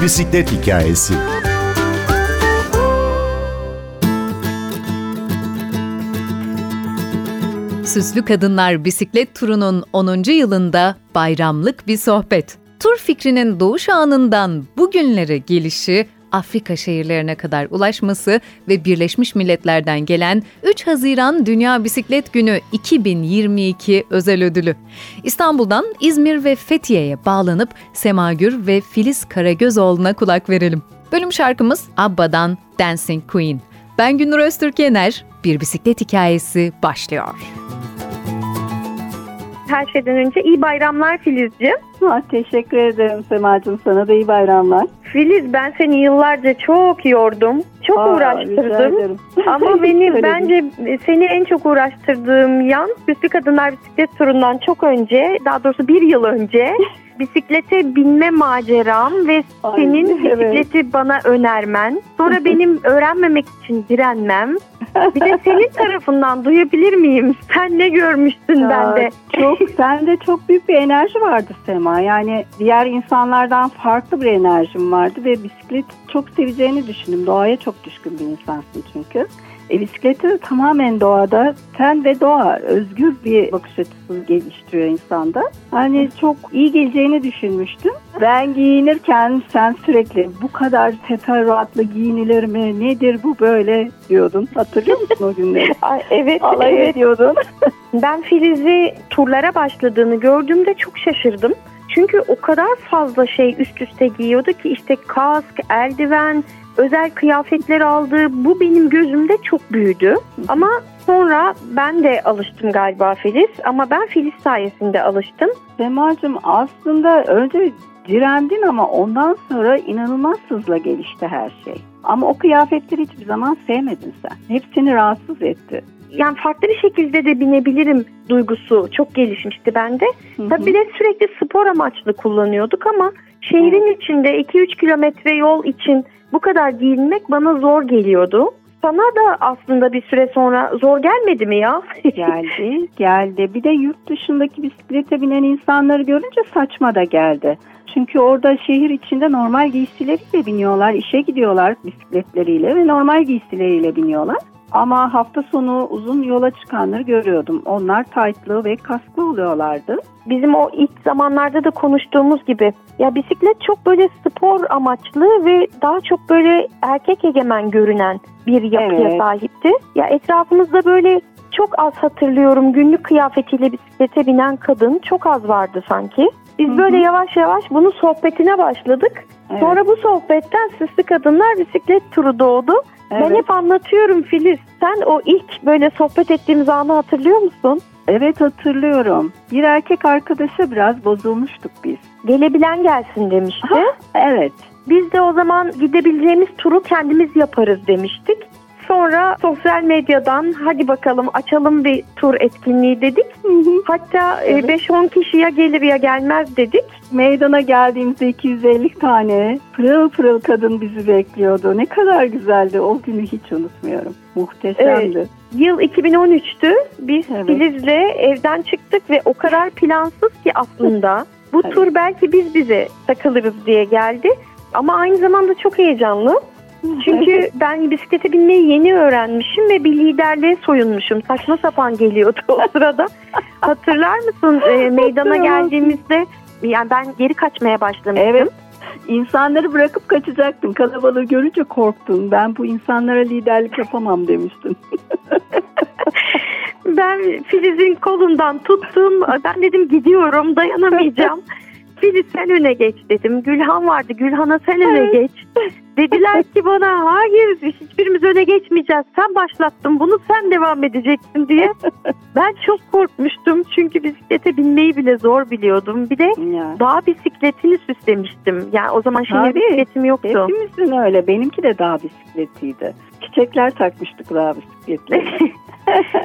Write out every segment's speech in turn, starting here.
Bir bisiklet hikayesi. Süslü Kadınlar Bisiklet Turu'nun 10. yılında bayramlık bir sohbet. Tur fikrinin doğuş anından bugünlere gelişi, Afrika şehirlerine kadar ulaşması ve Birleşmiş Milletler'den gelen 3 Haziran Dünya Bisiklet Günü 2022 özel ödülü. İstanbul'dan İzmir ve Fethiye'ye bağlanıp Semagür ve Filiz Karagözoğlu'na kulak verelim. Bölüm şarkımız Abba'dan Dancing Queen. Ben Gündür Öztürk Yener, Bir Bisiklet Hikayesi başlıyor her şeyden önce iyi bayramlar Filizciğim. Ha, teşekkür ederim Semacığım. Sana da iyi bayramlar. Filiz ben seni yıllarca çok yordum. Çok Aa, uğraştırdım. Ama benim bence seni en çok uğraştırdığım yan Süslü Kadınlar Bisiklet Turu'ndan çok önce daha doğrusu bir yıl önce bisiklete binme maceram ve Ay, senin bisikleti evet. bana önermen, sonra benim öğrenmemek için direnmem. Bir de senin tarafından duyabilir miyim? Sen ne görmüştün ya, bende? Çok sende çok büyük bir enerji vardı Sema. Yani diğer insanlardan farklı bir enerjim vardı ve bisiklet çok seveceğini düşündüm. Doğaya çok düşkün bir insansın çünkü. E, bisikleti tamamen doğada ten ve doğa özgür bir bakış açısı geliştiriyor insanda. Hani çok iyi geleceğini düşünmüştüm. Ben giyinirken sen sürekli bu kadar teferruatlı giyinilir mi? Nedir bu böyle diyordun. Hatırlıyor musun o günleri? Ay, evet. Alay evet. ediyordun. ben Filiz'i turlara başladığını gördüğümde çok şaşırdım. Çünkü o kadar fazla şey üst üste giyiyordu ki işte kask, eldiven, özel kıyafetler aldı. Bu benim gözümde çok büyüdü. Ama sonra ben de alıştım galiba Filiz. Ama ben Filiz sayesinde alıştım. Semacığım aslında önce direndin ama ondan sonra inanılmaz hızla gelişti her şey. Ama o kıyafetleri hiçbir zaman sevmedin sen. Hepsini rahatsız etti yani farklı bir şekilde de binebilirim duygusu çok gelişmişti bende. Hı hı. Tabii de sürekli spor amaçlı kullanıyorduk ama şehrin evet. içinde 2-3 kilometre yol için bu kadar giyinmek bana zor geliyordu. Sana da aslında bir süre sonra zor gelmedi mi ya? geldi, geldi. Bir de yurt dışındaki bisiklete binen insanları görünce saçma da geldi. Çünkü orada şehir içinde normal giysileriyle biniyorlar, işe gidiyorlar bisikletleriyle ve normal giysileriyle biniyorlar. Ama hafta sonu uzun yola çıkanları görüyordum. Onlar taytlı ve kasklı oluyorlardı. Bizim o ilk zamanlarda da konuştuğumuz gibi ya bisiklet çok böyle spor amaçlı ve daha çok böyle erkek egemen görünen bir yapıya evet. sahipti. Ya etrafımızda böyle çok az hatırlıyorum günlük kıyafetiyle bisiklete binen kadın çok az vardı sanki. Biz Hı-hı. böyle yavaş yavaş bunun sohbetine başladık. Evet. Sonra bu sohbetten Süslü Kadınlar Bisiklet Turu doğdu. Evet. Ben hep anlatıyorum Filiz. Sen o ilk böyle sohbet ettiğimiz anı hatırlıyor musun? Evet hatırlıyorum. Bir erkek arkadaşa biraz bozulmuştuk biz. Gelebilen gelsin demişti. Ha, evet. Biz de o zaman gidebileceğimiz turu kendimiz yaparız demiştik. Sonra sosyal medyadan hadi bakalım açalım bir tur etkinliği dedik. Hatta e, evet. 5-10 kişi ya gelir ya gelmez dedik. Meydana geldiğimizde 250 tane pırıl pırıl kadın bizi bekliyordu. Ne kadar güzeldi. O günü hiç unutmuyorum. Muhteşemdi. Evet. Yıl 2013'tü. Biz evet. Filiz'le evden çıktık ve o kadar plansız ki aslında. Bu evet. tur belki biz bize takılırız diye geldi. Ama aynı zamanda çok heyecanlı. Çünkü ben bisiklete binmeyi yeni öğrenmişim ve bir liderliğe soyunmuşum. Saçma sapan geliyordu o sırada. Hatırlar mısın e, meydana geldiğimizde yani ben geri kaçmaya başlamıştım. Evet. İnsanları bırakıp kaçacaktın. Kalabalığı görünce korktun. Ben bu insanlara liderlik yapamam demiştin. ben Filiz'in kolundan tuttum. Ben dedim gidiyorum dayanamayacağım. Filiz sen öne geç dedim. Gülhan vardı. Gülhan'a sen öne geç. Dediler ki bana hayır hiçbirimiz öne geçmeyeceğiz. Sen başlattın bunu sen devam edeceksin diye. Ben çok korkmuştum çünkü bisiklete binmeyi bile zor biliyordum. Bir de ya. dağ bisikletini süslemiştim. Yani o zaman Tabii, bisikletim yoktu. Hepimizin öyle. Benimki de dağ bisikletiydi. Çiçekler takmıştık dağ bisikletleri.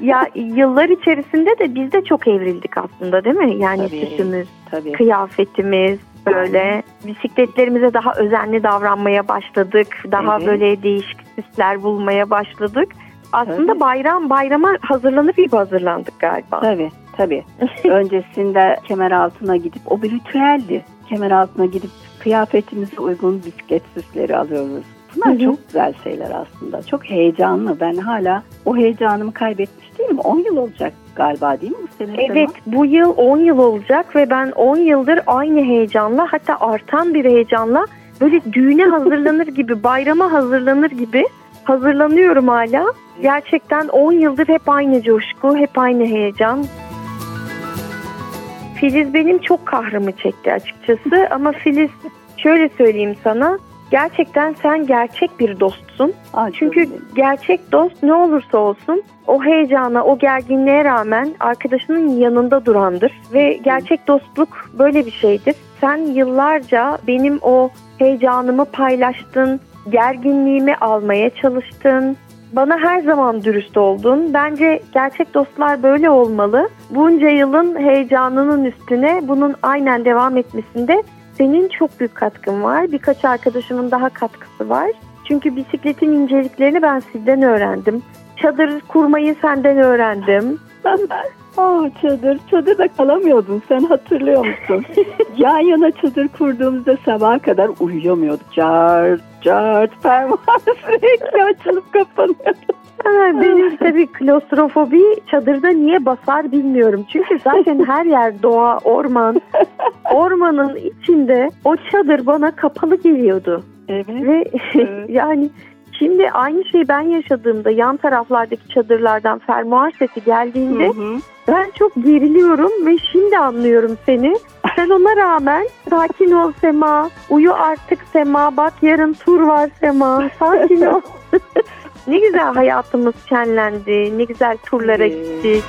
ya yıllar içerisinde de biz de çok evrildik aslında değil mi? Yani tabii, süsümüz, tabii. kıyafetimiz, böyle bisikletlerimize daha özenli davranmaya başladık. Daha evet. böyle değişik süsler bulmaya başladık. Aslında tabii. bayram bayrama hazırlanır gibi hazırlandık galiba. Tabii tabii. Öncesinde kemer altına gidip o bir ritüeldi. Kemer altına gidip kıyafetimize uygun bisiklet süsleri alıyoruz. Bunlar Hı-hı. çok güzel şeyler aslında. Çok heyecanlı. Ben hala o heyecanımı kaybetmiş değilim. 10 yıl olacak galiba değil mi bu sene? Evet sana? bu yıl 10 yıl olacak ve ben 10 yıldır aynı heyecanla hatta artan bir heyecanla böyle düğüne hazırlanır gibi, bayrama hazırlanır gibi hazırlanıyorum hala. Gerçekten 10 yıldır hep aynı coşku, hep aynı heyecan. Filiz benim çok kahrımı çekti açıkçası ama Filiz şöyle söyleyeyim sana gerçekten sen gerçek bir dostsun. Aa, Çünkü gerçek dost ne olursa olsun o heyecana, o gerginliğe rağmen arkadaşının yanında durandır. Ve gerçek dostluk böyle bir şeydir. Sen yıllarca benim o heyecanımı paylaştın, gerginliğimi almaya çalıştın. Bana her zaman dürüst oldun. Bence gerçek dostlar böyle olmalı. Bunca yılın heyecanının üstüne bunun aynen devam etmesinde senin çok büyük katkın var. Birkaç arkadaşımın daha katkısı var. Çünkü bisikletin inceliklerini ben sizden öğrendim. Çadır kurmayı senden öğrendim. Oh çadır, çadırda kalamıyordun sen hatırlıyor musun? Yan yana çadır kurduğumuzda sabaha kadar uyuyamıyorduk. Cart, cart, fermuar sürekli açılıp kapanıyordu. Benim tabii klostrofobi çadırda niye basar bilmiyorum. Çünkü zaten her yer doğa, orman. Ormanın içinde o çadır bana kapalı geliyordu. Evet. Ve evet. yani Şimdi aynı şeyi ben yaşadığımda yan taraflardaki çadırlardan fermuar sesi geldiğinde hı hı. ben çok geriliyorum ve şimdi anlıyorum seni. Sen ona rağmen sakin ol Sema, uyu artık Sema, bak yarın tur var Sema, sakin ol. Ne güzel hayatımız şenlendi, ne güzel turlara gittik.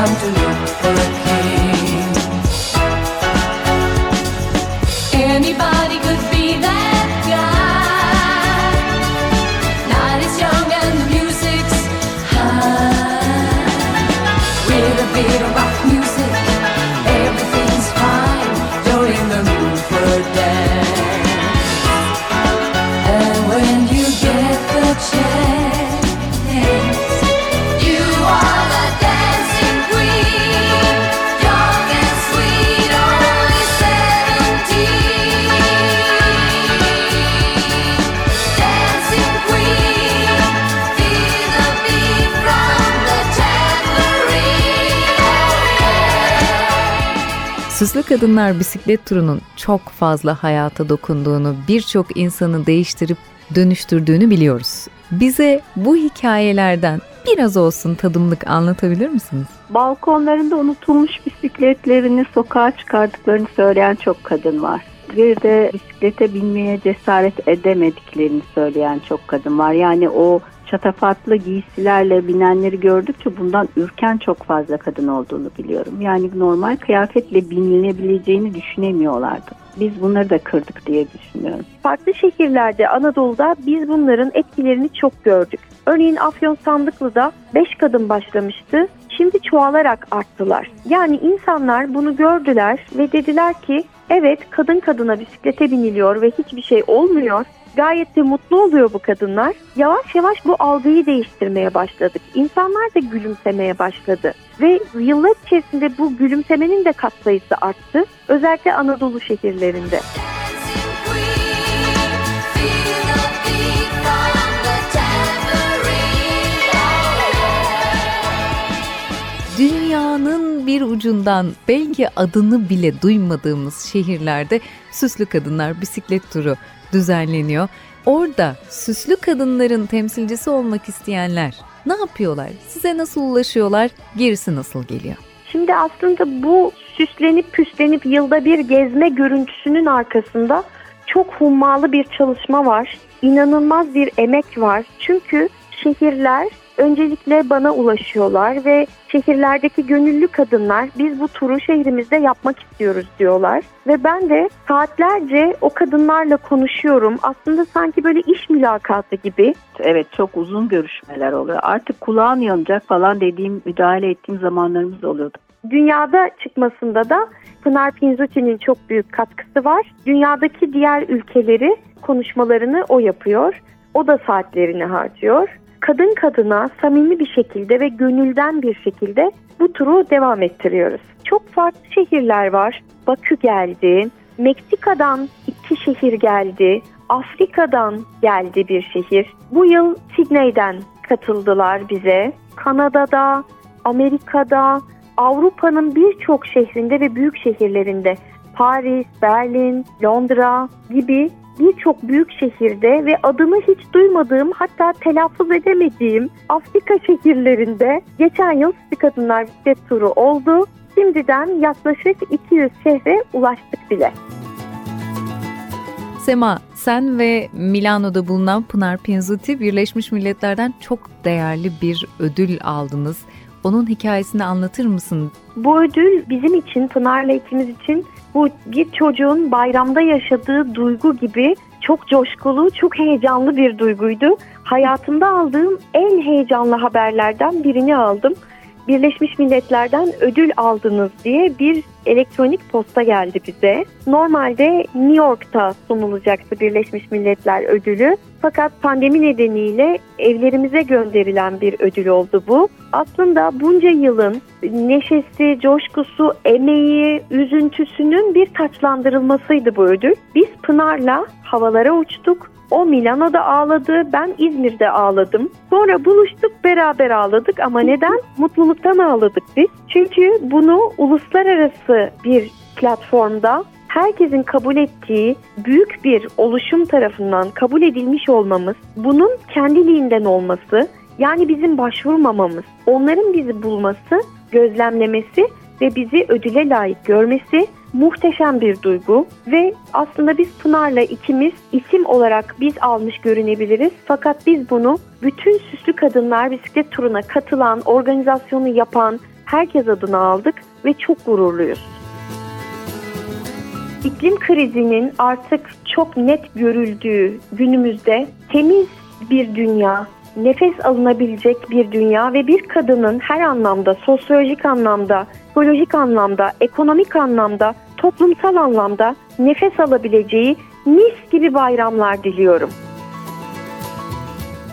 Süslü Kadınlar Bisiklet Turu'nun çok fazla hayata dokunduğunu, birçok insanı değiştirip dönüştürdüğünü biliyoruz. Bize bu hikayelerden biraz olsun tadımlık anlatabilir misiniz? Balkonlarında unutulmuş bisikletlerini sokağa çıkardıklarını söyleyen çok kadın var. Bir de bisiklete binmeye cesaret edemediklerini söyleyen çok kadın var. Yani o şatafatlı giysilerle binenleri gördükçe bundan ürken çok fazla kadın olduğunu biliyorum. Yani normal kıyafetle binilebileceğini düşünemiyorlardı. Biz bunları da kırdık diye düşünüyorum. Farklı şehirlerde Anadolu'da biz bunların etkilerini çok gördük. Örneğin Afyon Sandıklı'da 5 kadın başlamıştı. Şimdi çoğalarak arttılar. Yani insanlar bunu gördüler ve dediler ki evet kadın kadına bisiklete biniliyor ve hiçbir şey olmuyor. Gayet de mutlu oluyor bu kadınlar. Yavaş yavaş bu algıyı değiştirmeye başladık. İnsanlar da gülümsemeye başladı. Ve yıllar içerisinde bu gülümsemenin de katsayısı arttı. Özellikle Anadolu şehirlerinde. Dünyanın bir ucundan belki adını bile duymadığımız şehirlerde süslü kadınlar bisiklet turu düzenleniyor. Orada süslü kadınların temsilcisi olmak isteyenler ne yapıyorlar? Size nasıl ulaşıyorlar? Gerisi nasıl geliyor? Şimdi aslında bu süslenip püslenip yılda bir gezme görüntüsünün arkasında çok hummalı bir çalışma var. İnanılmaz bir emek var. Çünkü şehirler öncelikle bana ulaşıyorlar ve şehirlerdeki gönüllü kadınlar biz bu turu şehrimizde yapmak istiyoruz diyorlar. Ve ben de saatlerce o kadınlarla konuşuyorum. Aslında sanki böyle iş mülakatı gibi. Evet çok uzun görüşmeler oluyor. Artık kulağın yanacak falan dediğim müdahale ettiğim zamanlarımız oluyordu. Dünyada çıkmasında da Pınar Pinzuti'nin çok büyük katkısı var. Dünyadaki diğer ülkeleri konuşmalarını o yapıyor. O da saatlerini harcıyor kadın kadına samimi bir şekilde ve gönülden bir şekilde bu turu devam ettiriyoruz. Çok farklı şehirler var. Bakü geldi, Meksika'dan iki şehir geldi, Afrika'dan geldi bir şehir. Bu yıl Sydney'den katıldılar bize. Kanada'da, Amerika'da, Avrupa'nın birçok şehrinde ve büyük şehirlerinde Paris, Berlin, Londra gibi birçok büyük şehirde ve adını hiç duymadığım hatta telaffuz edemediğim Afrika şehirlerinde geçen yıl Sıkı Kadınlar Bisiklet Turu oldu. Şimdiden yaklaşık 200 şehre ulaştık bile. Sema, sen ve Milano'da bulunan Pınar Pinzuti Birleşmiş Milletler'den çok değerli bir ödül aldınız. Onun hikayesini anlatır mısın? Bu ödül bizim için, Pınar'la ikimiz için bu bir çocuğun bayramda yaşadığı duygu gibi çok coşkulu, çok heyecanlı bir duyguydu. Hayatımda aldığım en heyecanlı haberlerden birini aldım. Birleşmiş Milletler'den ödül aldınız diye bir elektronik posta geldi bize. Normalde New York'ta sunulacaktı Birleşmiş Milletler ödülü. Fakat pandemi nedeniyle evlerimize gönderilen bir ödül oldu bu. Aslında bunca yılın neşesi, coşkusu, emeği, üzüntüsünün bir taçlandırılmasıydı bu ödül. Biz Pınar'la havalara uçtuk o Milano'da ağladı, ben İzmir'de ağladım. Sonra buluştuk, beraber ağladık ama neden? Mutluluktan ağladık biz. Çünkü bunu uluslararası bir platformda herkesin kabul ettiği büyük bir oluşum tarafından kabul edilmiş olmamız, bunun kendiliğinden olması, yani bizim başvurmamamız, onların bizi bulması, gözlemlemesi ve bizi ödüle layık görmesi muhteşem bir duygu ve aslında biz Pınar'la ikimiz isim olarak biz almış görünebiliriz. Fakat biz bunu bütün süslü kadınlar bisiklet turuna katılan, organizasyonu yapan herkes adına aldık ve çok gururluyuz. İklim krizinin artık çok net görüldüğü günümüzde temiz bir dünya, nefes alınabilecek bir dünya ve bir kadının her anlamda, sosyolojik anlamda, psikolojik anlamda, ekonomik anlamda, toplumsal anlamda nefes alabileceği mis gibi bayramlar diliyorum.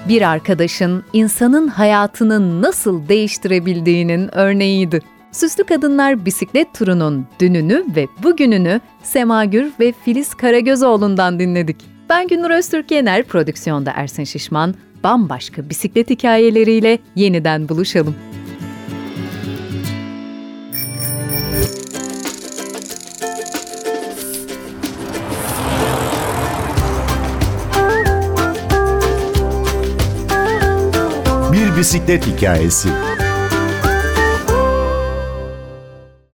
Bir arkadaşın insanın hayatını nasıl değiştirebildiğinin örneğiydi. Süslü Kadınlar Bisiklet Turu'nun dününü ve bugününü Sema Gür ve Filiz Karagözoğlu'ndan dinledik. Ben Gündür Öztürk Yener, prodüksiyonda Ersin Şişman, bambaşka bisiklet hikayeleriyle yeniden buluşalım. Bir bisiklet hikayesi.